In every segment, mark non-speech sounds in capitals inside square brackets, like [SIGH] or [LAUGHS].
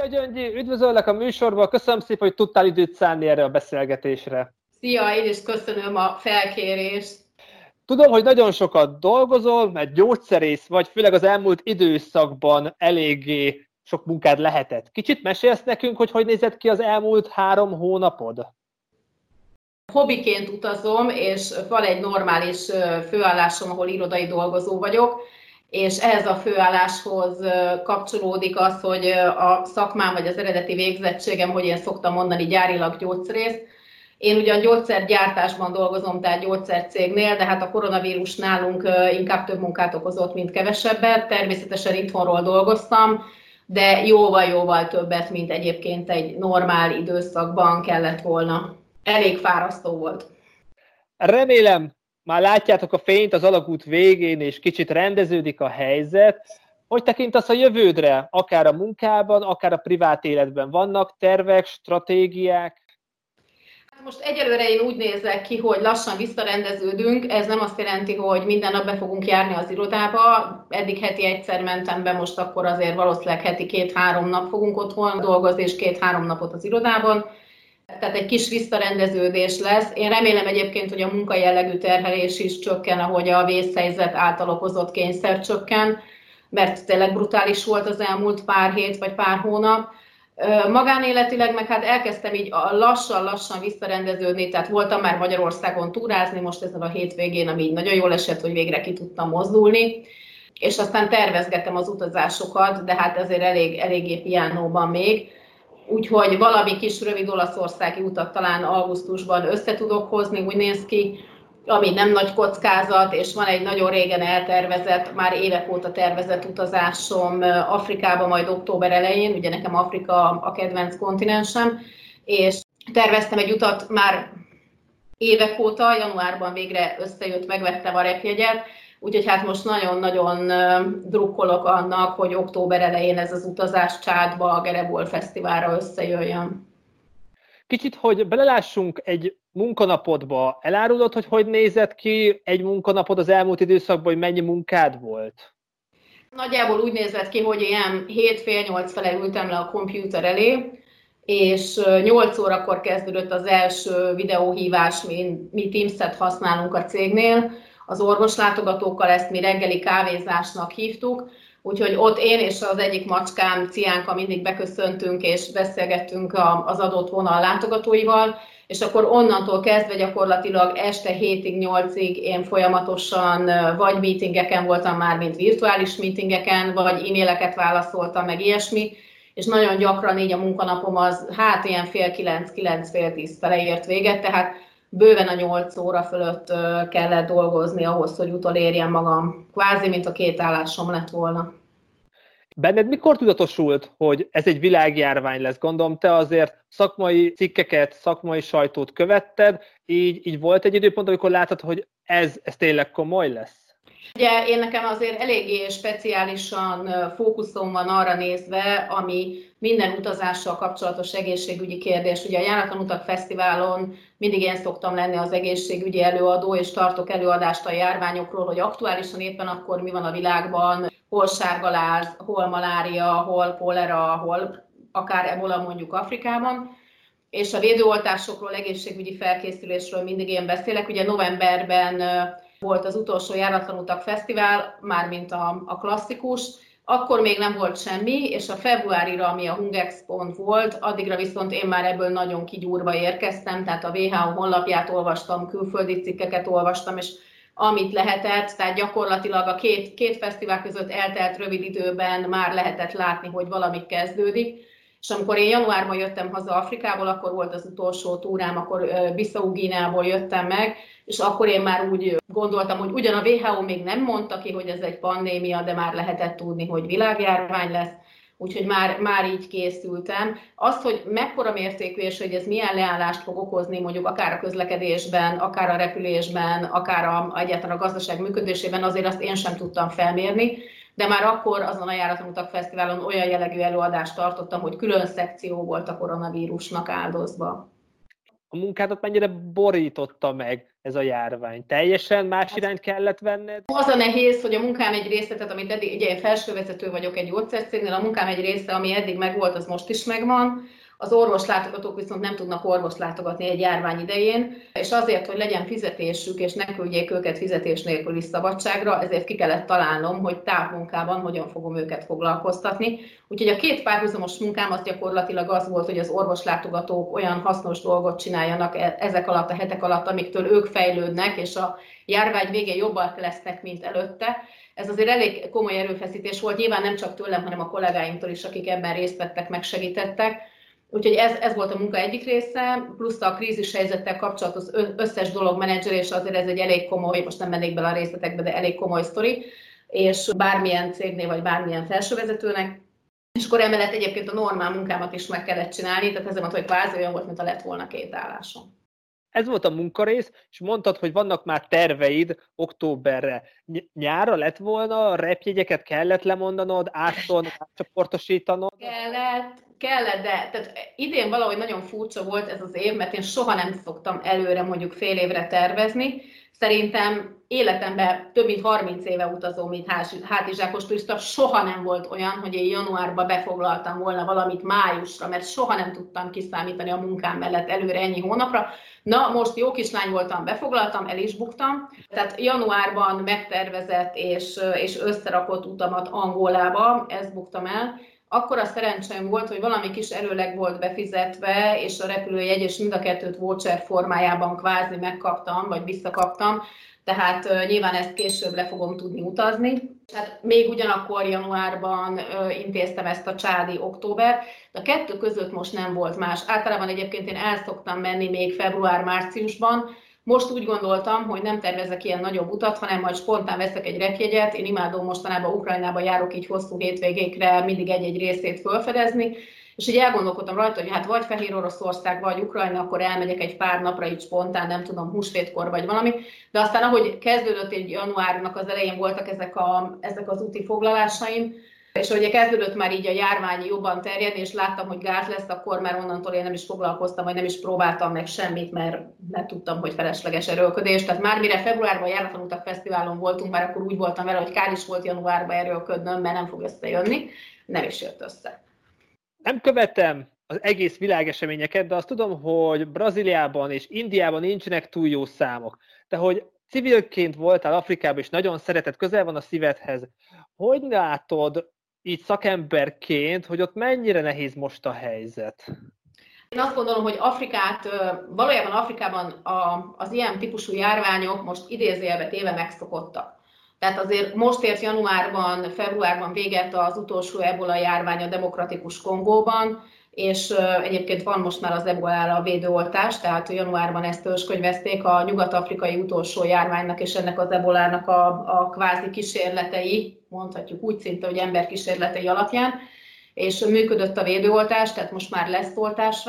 Szia Gyöngyi, üdvözöllek a műsorban, köszönöm szépen, hogy tudtál időt szállni erre a beszélgetésre. Szia, én is köszönöm a felkérést. Tudom, hogy nagyon sokat dolgozol, mert gyógyszerész vagy, főleg az elmúlt időszakban eléggé sok munkád lehetett. Kicsit mesélsz nekünk, hogy hogy nézett ki az elmúlt három hónapod? Hobbiként utazom, és van egy normális főállásom, ahol irodai dolgozó vagyok, és ehhez a főálláshoz kapcsolódik az, hogy a szakmám vagy az eredeti végzettségem, hogy én szoktam mondani, gyárilag gyógyszerész. Én ugyan gyógyszergyártásban dolgozom, tehát gyógyszercégnél, de hát a koronavírus nálunk inkább több munkát okozott, mint kevesebbet. Természetesen itthonról dolgoztam, de jóval-jóval többet, mint egyébként egy normál időszakban kellett volna. Elég fárasztó volt. Remélem, már látjátok a fényt az alagút végén, és kicsit rendeződik a helyzet. Hogy tekintasz a jövődre, akár a munkában, akár a privát életben? Vannak tervek, stratégiák? Hát most egyelőre én úgy nézek ki, hogy lassan visszarendeződünk. Ez nem azt jelenti, hogy minden nap be fogunk járni az irodába. Eddig heti egyszer mentem be, most akkor azért valószínűleg heti két-három nap fogunk otthon dolgozni, és két-három napot az irodában tehát egy kis visszarendeződés lesz. Én remélem egyébként, hogy a munkajellegű terhelés is csökken, ahogy a vészhelyzet által okozott kényszer csökken, mert tényleg brutális volt az elmúlt pár hét vagy pár hónap. Magánéletileg meg hát elkezdtem így lassan-lassan visszarendeződni, tehát voltam már Magyarországon túrázni, most ezen a hétvégén, ami így nagyon jól esett, hogy végre ki tudtam mozdulni, és aztán tervezgetem az utazásokat, de hát ezért elég, eléggé piánóban még úgyhogy valami kis rövid olaszországi utat talán augusztusban össze tudok hozni, úgy néz ki, ami nem nagy kockázat, és van egy nagyon régen eltervezett, már évek óta tervezett utazásom Afrikába, majd október elején, ugye nekem Afrika a kedvenc kontinensem, és terveztem egy utat már évek óta, januárban végre összejött, megvettem a repjegyet, Úgyhogy hát most nagyon-nagyon drukkolok annak, hogy október elején ez az utazás Csádba, a Gerebol Fesztiválra összejöjjön. Kicsit, hogy belelássunk egy munkanapodba, elárulod, hogy hogy nézett ki egy munkanapod az elmúlt időszakban, hogy mennyi munkád volt? Nagyjából úgy nézett ki, hogy ilyen 7 fél 8 fele ültem le a kompjúter elé, és 8 órakor kezdődött az első videóhívás, mi, mi Teams-et használunk a cégnél, az orvoslátogatókkal, ezt mi reggeli kávézásnak hívtuk, úgyhogy ott én és az egyik macskám, Ciánka mindig beköszöntünk és beszélgettünk az adott vonal látogatóival, és akkor onnantól kezdve gyakorlatilag este 7-ig, 8-ig én folyamatosan vagy meetingeken voltam már, mint virtuális meetingeken, vagy e-maileket válaszoltam, meg ilyesmi, és nagyon gyakran így a munkanapom az hát ilyen fél kilenc, kilenc fél tíz fele ért véget, tehát bőven a 8 óra fölött kellett dolgozni ahhoz, hogy utolérjem magam. Kvázi, mint a két állásom lett volna. Benned mikor tudatosult, hogy ez egy világjárvány lesz? Gondolom, te azért szakmai cikkeket, szakmai sajtót követted, így, így volt egy időpont, amikor látod, hogy ez, ez tényleg komoly lesz? Ugye én nekem azért eléggé speciálisan fókuszom van arra nézve, ami minden utazással kapcsolatos egészségügyi kérdés. Ugye a Járatlan Utak Fesztiválon mindig én szoktam lenni az egészségügyi előadó, és tartok előadást a járványokról, hogy aktuálisan éppen akkor mi van a világban, hol sárgaláz, hol malária, hol kolera, hol akár ebola mondjuk Afrikában és a védőoltásokról, egészségügyi felkészülésről mindig én beszélek. Ugye novemberben volt az utolsó Járatlan Utak Fesztivál, mármint a, a klasszikus, akkor még nem volt semmi, és a februárira, ami a Hungexpon volt, addigra viszont én már ebből nagyon kigyúrva érkeztem, tehát a WHO honlapját olvastam, külföldi cikkeket olvastam, és amit lehetett, tehát gyakorlatilag a két, két fesztivál között eltelt rövid időben már lehetett látni, hogy valami kezdődik. És amikor én januárban jöttem haza Afrikából, akkor volt az utolsó túrám, akkor Bissau Gíneából jöttem meg, és akkor én már úgy gondoltam, hogy ugyan a WHO még nem mondta ki, hogy ez egy pandémia, de már lehetett tudni, hogy világjárvány lesz, úgyhogy már, már így készültem. Azt, hogy mekkora mértékű és hogy ez milyen leállást fog okozni mondjuk akár a közlekedésben, akár a repülésben, akár a, egyáltalán a gazdaság működésében, azért azt én sem tudtam felmérni, de már akkor azon a Járatlan Utak Fesztiválon olyan jellegű előadást tartottam, hogy külön szekció volt a koronavírusnak áldozva. A munkádat mennyire borította meg ez a járvány? Teljesen más irányt kellett venned? Az a nehéz, hogy a munkám egy része, tehát amit eddig, ugye én felsővezető vagyok egy gyógyszercégnél, a munkám egy része, ami eddig megvolt, az most is megvan, az orvoslátogatók viszont nem tudnak orvoslátogatni egy járvány idején, és azért, hogy legyen fizetésük, és ne küldjék őket fizetés nélküli szabadságra, ezért ki kellett találnom, hogy távmunkában hogyan fogom őket foglalkoztatni. Úgyhogy a két párhuzamos munkám az gyakorlatilag az volt, hogy az orvoslátogatók olyan hasznos dolgot csináljanak e- ezek alatt a hetek alatt, amiktől ők fejlődnek, és a járvány végén jobbak lesznek, mint előtte. Ez azért elég komoly erőfeszítés volt, nyilván nem csak tőlem, hanem a kollégáimtól is, akik ebben részt vettek, megsegítettek Úgyhogy ez, ez volt a munka egyik része, plusz a krízis helyzettel kapcsolatos összes dolog menedzselés, azért ez egy elég komoly, most nem mennék bele a részletekbe, de elég komoly sztori, és bármilyen cégnél, vagy bármilyen felsővezetőnek, és akkor emellett egyébként a normál munkámat is meg kellett csinálni, tehát ez mondta, hogy kvázi olyan volt, mint a lett volna két állásom. Ez volt a munkarész, és mondtad, hogy vannak már terveid októberre. Nyára lett volna, repjegyeket kellett lemondanod, átton, [LAUGHS] átcsoportosítanod? Kellett, kellett, de tehát idén valahogy nagyon furcsa volt ez az év, mert én soha nem szoktam előre mondjuk fél évre tervezni. Szerintem életemben több mint 30 éve utazom, mint hátizsákos turista, soha nem volt olyan, hogy én januárban befoglaltam volna valamit májusra, mert soha nem tudtam kiszámítani a munkám mellett előre ennyi hónapra. Na, most jó kislány voltam, befoglaltam, el is buktam. Tehát januárban megtervezett és, és összerakott utamat Angolába, ezt buktam el, akkor a szerencsém volt, hogy valami kis erőleg volt befizetve, és a repülőjegy, és mind a kettőt voucher formájában kvázi megkaptam, vagy visszakaptam, tehát uh, nyilván ezt később le fogom tudni utazni. Tehát még ugyanakkor januárban uh, intéztem ezt a csádi október, de a kettő között most nem volt más. Általában egyébként én el szoktam menni még február-márciusban, most úgy gondoltam, hogy nem tervezek ilyen nagyobb utat, hanem majd spontán veszek egy repjegyet. Én imádom mostanában Ukrajnába járok így hosszú hétvégékre mindig egy-egy részét felfedezni, és így elgondolkodtam rajta, hogy hát vagy Fehér Oroszország, vagy Ukrajna, akkor elmegyek egy pár napra így spontán, nem tudom, húsvétkor vagy valami. De aztán, ahogy kezdődött egy januárnak az elején voltak ezek, a, ezek az úti foglalásaim, és ugye kezdődött már így a járvány jobban terjedni, és láttam, hogy gáz lesz, akkor már onnantól én nem is foglalkoztam, vagy nem is próbáltam meg semmit, mert nem tudtam, hogy felesleges erőlködés. Tehát már mire februárban a Járatlan Utak Fesztiválon voltunk, már akkor úgy voltam vele, hogy kár is volt januárban erőlködnöm, mert nem fog összejönni. Nem is jött össze. Nem követem az egész világeseményeket, de azt tudom, hogy Brazíliában és Indiában nincsenek túl jó számok. De hogy civilként voltál Afrikában, és nagyon szeretett, közel van a szívedhez. Hogy látod így szakemberként, hogy ott mennyire nehéz most a helyzet? Én azt gondolom, hogy Afrikát, valójában Afrikában a, az ilyen típusú járványok most idézőjelbe téve megszokottak. Tehát azért most ért januárban, februárban véget az utolsó ebola járvány a demokratikus Kongóban, és egyébként van most már az ebola a védőoltás, tehát januárban ezt őskönyvezték a nyugat-afrikai utolsó járványnak és ennek az ebolának a, a kvázi kísérletei, mondhatjuk úgy szinte, hogy emberkísérletei alapján, és működött a védőoltás, tehát most már lesz oltás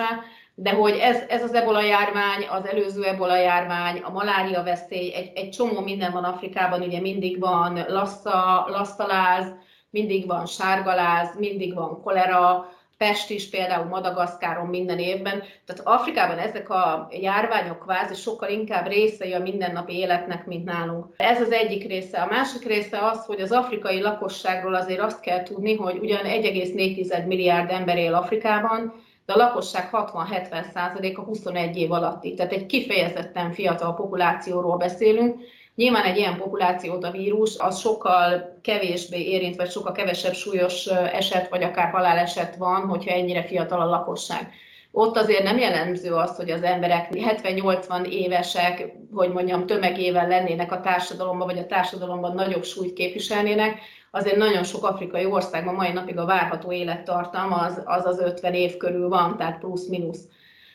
de hogy ez, ez az ebola járvány, az előző ebola járvány, a malária veszély, egy, egy csomó minden van Afrikában, ugye mindig van lassza, lasszaláz, mindig van sárgaláz, mindig van kolera, Pest is például Madagaszkáron minden évben. Tehát Afrikában ezek a járványok kvázi sokkal inkább részei a mindennapi életnek, mint nálunk. Ez az egyik része. A másik része az, hogy az afrikai lakosságról azért azt kell tudni, hogy ugyan 1,4 milliárd ember él Afrikában, de a lakosság 60-70 százaléka 21 év alatti. Tehát egy kifejezetten fiatal populációról beszélünk, Nyilván egy ilyen populációt a vírus az sokkal kevésbé érint, vagy sokkal kevesebb súlyos eset, vagy akár haláleset van, hogyha ennyire fiatal a lakosság. Ott azért nem jellemző az, hogy az emberek 70-80 évesek, hogy mondjam, tömegével lennének a társadalomban, vagy a társadalomban nagyobb súlyt képviselnének. Azért nagyon sok afrikai országban mai napig a várható élettartam az az, az 50 év körül van, tehát plusz-minusz,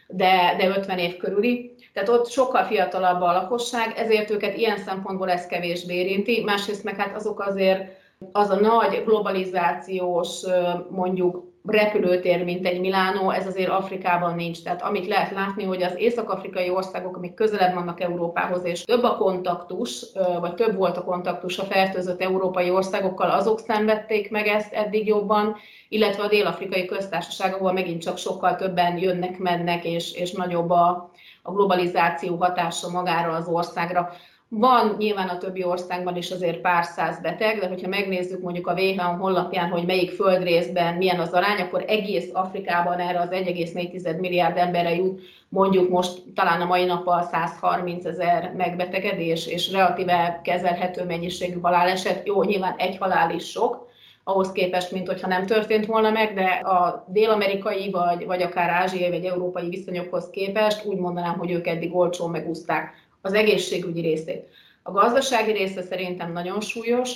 de, de 50 év körüli. Tehát ott sokkal fiatalabb a lakosság, ezért őket ilyen szempontból ez kevésbé érinti. Másrészt meg hát azok azért az a nagy globalizációs mondjuk repülőtér, mint egy Milánó, ez azért Afrikában nincs. Tehát amit lehet látni, hogy az észak-afrikai országok, amik közelebb vannak Európához, és több a kontaktus, vagy több volt a kontaktus a fertőzött európai országokkal, azok szenvedték meg ezt eddig jobban, illetve a dél-afrikai köztársaságokból megint csak sokkal többen jönnek, mennek, és, és nagyobb a, a globalizáció hatása magára az országra. Van nyilván a többi országban is azért pár száz beteg, de hogyha megnézzük mondjuk a WHO honlapján, hogy melyik földrészben milyen az arány, akkor egész Afrikában erre az 1,4 milliárd emberre jut mondjuk most talán a mai nappal 130 ezer megbetegedés, és relatíve kezelhető mennyiségű haláleset. Jó, nyilván egy halál is sok, ahhoz képest, mint hogyha nem történt volna meg, de a dél-amerikai vagy, vagy akár ázsiai vagy európai viszonyokhoz képest úgy mondanám, hogy ők eddig olcsón megúzták az egészségügyi részét. A gazdasági része szerintem nagyon súlyos,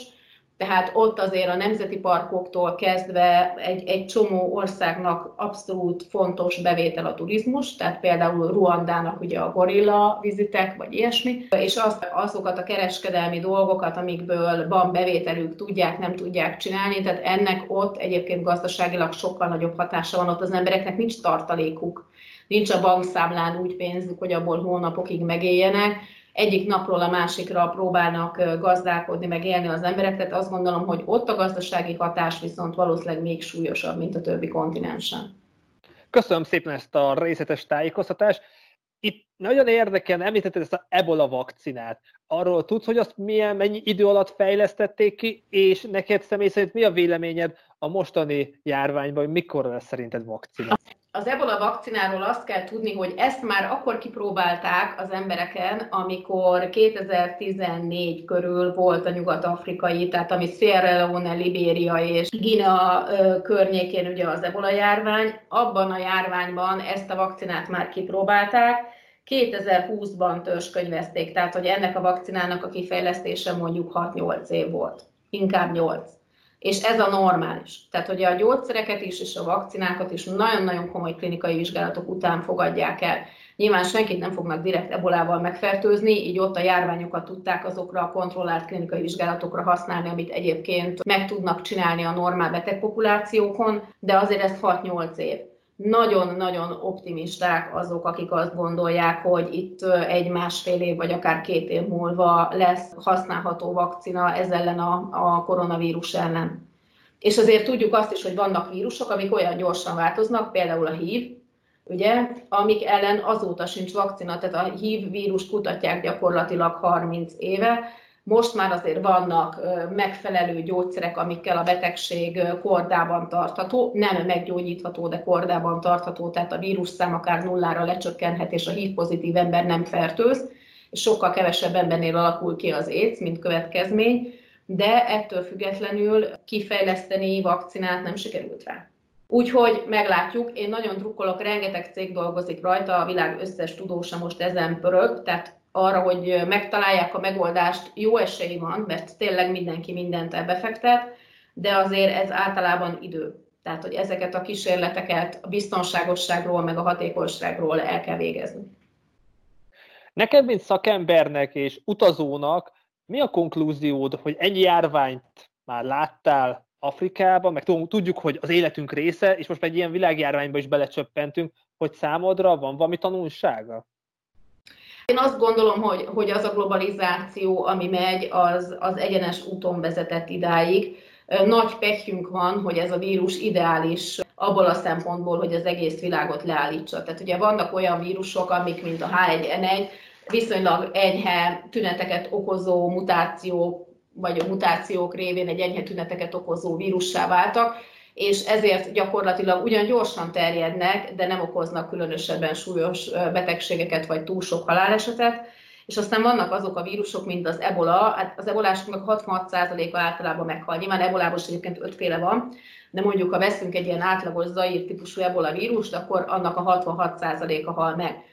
tehát ott azért a nemzeti parkoktól kezdve egy, egy csomó országnak abszolút fontos bevétel a turizmus, tehát például Ruandának ugye a gorilla vizitek, vagy ilyesmi, és azt, azokat a kereskedelmi dolgokat, amikből van bevételük, tudják, nem tudják csinálni, tehát ennek ott egyébként gazdaságilag sokkal nagyobb hatása van, ott az embereknek nincs tartalékuk. Nincs a bankszámlán úgy pénzük, hogy abból hónapokig megéljenek, egyik napról a másikra próbálnak gazdálkodni, meg élni az emberek, tehát azt gondolom, hogy ott a gazdasági hatás viszont valószínűleg még súlyosabb, mint a többi kontinensen. Köszönöm szépen ezt a részletes tájékoztatást. Itt nagyon érdekel, említetted ezt a ebola vakcinát. Arról tudsz, hogy azt milyen, mennyi idő alatt fejlesztették ki, és neked személy szerint mi a véleményed a mostani járványban, hogy mikor lesz szerinted vakcina? Az ebola vakcináról azt kell tudni, hogy ezt már akkor kipróbálták az embereken, amikor 2014 körül volt a nyugat-afrikai, tehát ami Sierra Leone, Libéria és Guinea környékén ugye az ebola járvány. Abban a járványban ezt a vakcinát már kipróbálták, 2020-ban törzskönyvezték, tehát hogy ennek a vakcinának a kifejlesztése mondjuk 6-8 év volt, inkább 8 és ez a normális. Tehát, hogy a gyógyszereket is és a vakcinákat is nagyon-nagyon komoly klinikai vizsgálatok után fogadják el. Nyilván senkit nem fognak direkt ebolával megfertőzni, így ott a járványokat tudták azokra a kontrollált klinikai vizsgálatokra használni, amit egyébként meg tudnak csinálni a normál betegpopulációkon, de azért ez 6-8 év nagyon-nagyon optimisták azok, akik azt gondolják, hogy itt egy másfél év, vagy akár két év múlva lesz használható vakcina ez ellen a, a koronavírus ellen. És azért tudjuk azt is, hogy vannak vírusok, amik olyan gyorsan változnak, például a HIV, ugye, amik ellen azóta sincs vakcina, tehát a HIV vírus kutatják gyakorlatilag 30 éve, most már azért vannak megfelelő gyógyszerek, amikkel a betegség kordában tartható, nem meggyógyítható, de kordában tartható, tehát a vírusszám akár nullára lecsökkenhet, és a HIV pozitív ember nem fertőz, és sokkal kevesebb embernél alakul ki az AIDS, mint következmény, de ettől függetlenül kifejleszteni vakcinát nem sikerült rá. Úgyhogy meglátjuk, én nagyon drukkolok, rengeteg cég dolgozik rajta, a világ összes tudósa most ezen pörög, tehát arra, hogy megtalálják a megoldást, jó esély van, mert tényleg mindenki mindent befektet, de azért ez általában idő. Tehát, hogy ezeket a kísérleteket a biztonságosságról, meg a hatékonyságról el kell végezni. Neked, mint szakembernek és utazónak, mi a konklúziód, hogy ennyi járványt már láttál Afrikában, meg tudjuk, hogy az életünk része, és most egy ilyen világjárványba is belecsöppentünk, hogy számodra van valami tanulsága? Én azt gondolom, hogy, hogy az a globalizáció, ami megy, az, az egyenes úton vezetett idáig. Nagy pekjünk van, hogy ez a vírus ideális abból a szempontból, hogy az egész világot leállítsa. Tehát ugye vannak olyan vírusok, amik, mint a H1N1, viszonylag enyhe tüneteket okozó mutációk, vagy a mutációk révén egy enyhe tüneteket okozó vírussá váltak, és ezért gyakorlatilag ugyan gyorsan terjednek, de nem okoznak különösebben súlyos betegségeket vagy túl sok halálesetet. És aztán vannak azok a vírusok, mint az ebola, hát az ebolásoknak 66%-a általában meghal. Nyilván ebolából egyébként ötféle van, de mondjuk ha veszünk egy ilyen átlagos zaír típusú ebola vírust, akkor annak a 66%-a hal meg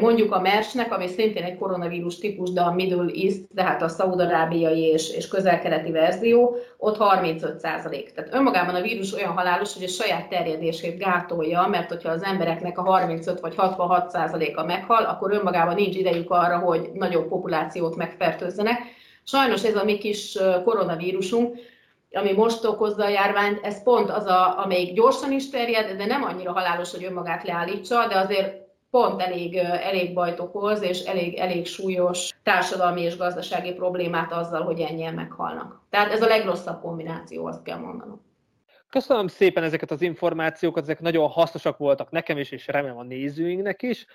mondjuk a MERS-nek, ami szintén egy koronavírus típus, de a Middle East, tehát a szaudarábiai és, és közel-keleti verzió, ott 35 százalék. Tehát önmagában a vírus olyan halálos, hogy a saját terjedését gátolja, mert hogyha az embereknek a 35 vagy 66 százaléka meghal, akkor önmagában nincs idejük arra, hogy nagyobb populációt megfertőzzenek. Sajnos ez a mi kis koronavírusunk ami most okozza a járványt, ez pont az, a, amelyik gyorsan is terjed, de nem annyira halálos, hogy önmagát leállítsa, de azért pont elég, elég bajt okoz, és elég, elég súlyos társadalmi és gazdasági problémát azzal, hogy ennyien meghalnak. Tehát ez a legrosszabb kombináció, azt kell mondanom. Köszönöm szépen ezeket az információkat, ezek nagyon hasznosak voltak nekem is, és remélem a nézőinknek is.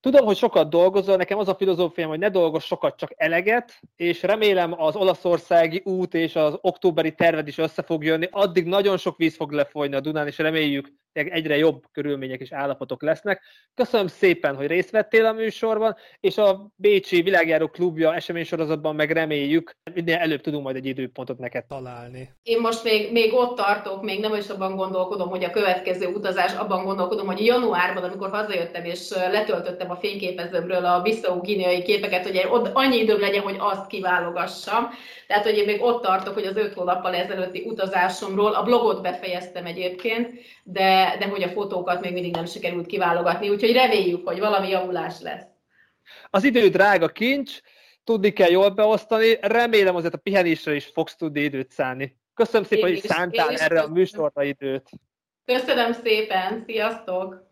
Tudom, hogy sokat dolgozol, nekem az a filozófiám, hogy ne dolgozz sokat, csak eleget, és remélem az olaszországi út és az októberi terved is össze fog jönni. Addig nagyon sok víz fog lefolyni a Dunán, és reméljük, egyre jobb körülmények és állapotok lesznek. Köszönöm szépen, hogy részt vettél a műsorban, és a Bécsi Világjáró Klubja eseménysorozatban meg reméljük, minél előbb tudunk majd egy időpontot neked találni. Én most még, még ott tartok, még nem is abban gondolkodom, hogy a következő utazás, abban gondolkodom, hogy januárban, amikor hazajöttem és letöltöttem a fényképezőmről a Bissau guineai képeket, hogy ott annyi időm legyen, hogy azt kiválogassam. Tehát, hogy én még ott tartok, hogy az öt hónappal ezelőtti utazásomról, a blogot befejeztem egyébként, de, de hogy a fotókat még mindig nem sikerült kiválogatni, úgyhogy reméljük, hogy valami javulás lesz. Az idő drága kincs, tudni kell jól beosztani, remélem azért a pihenésre is fogsz tudni időt szállni. Köszönöm szépen, én hogy is, szántál erre köszönöm. a műsorra időt. Köszönöm szépen, sziasztok!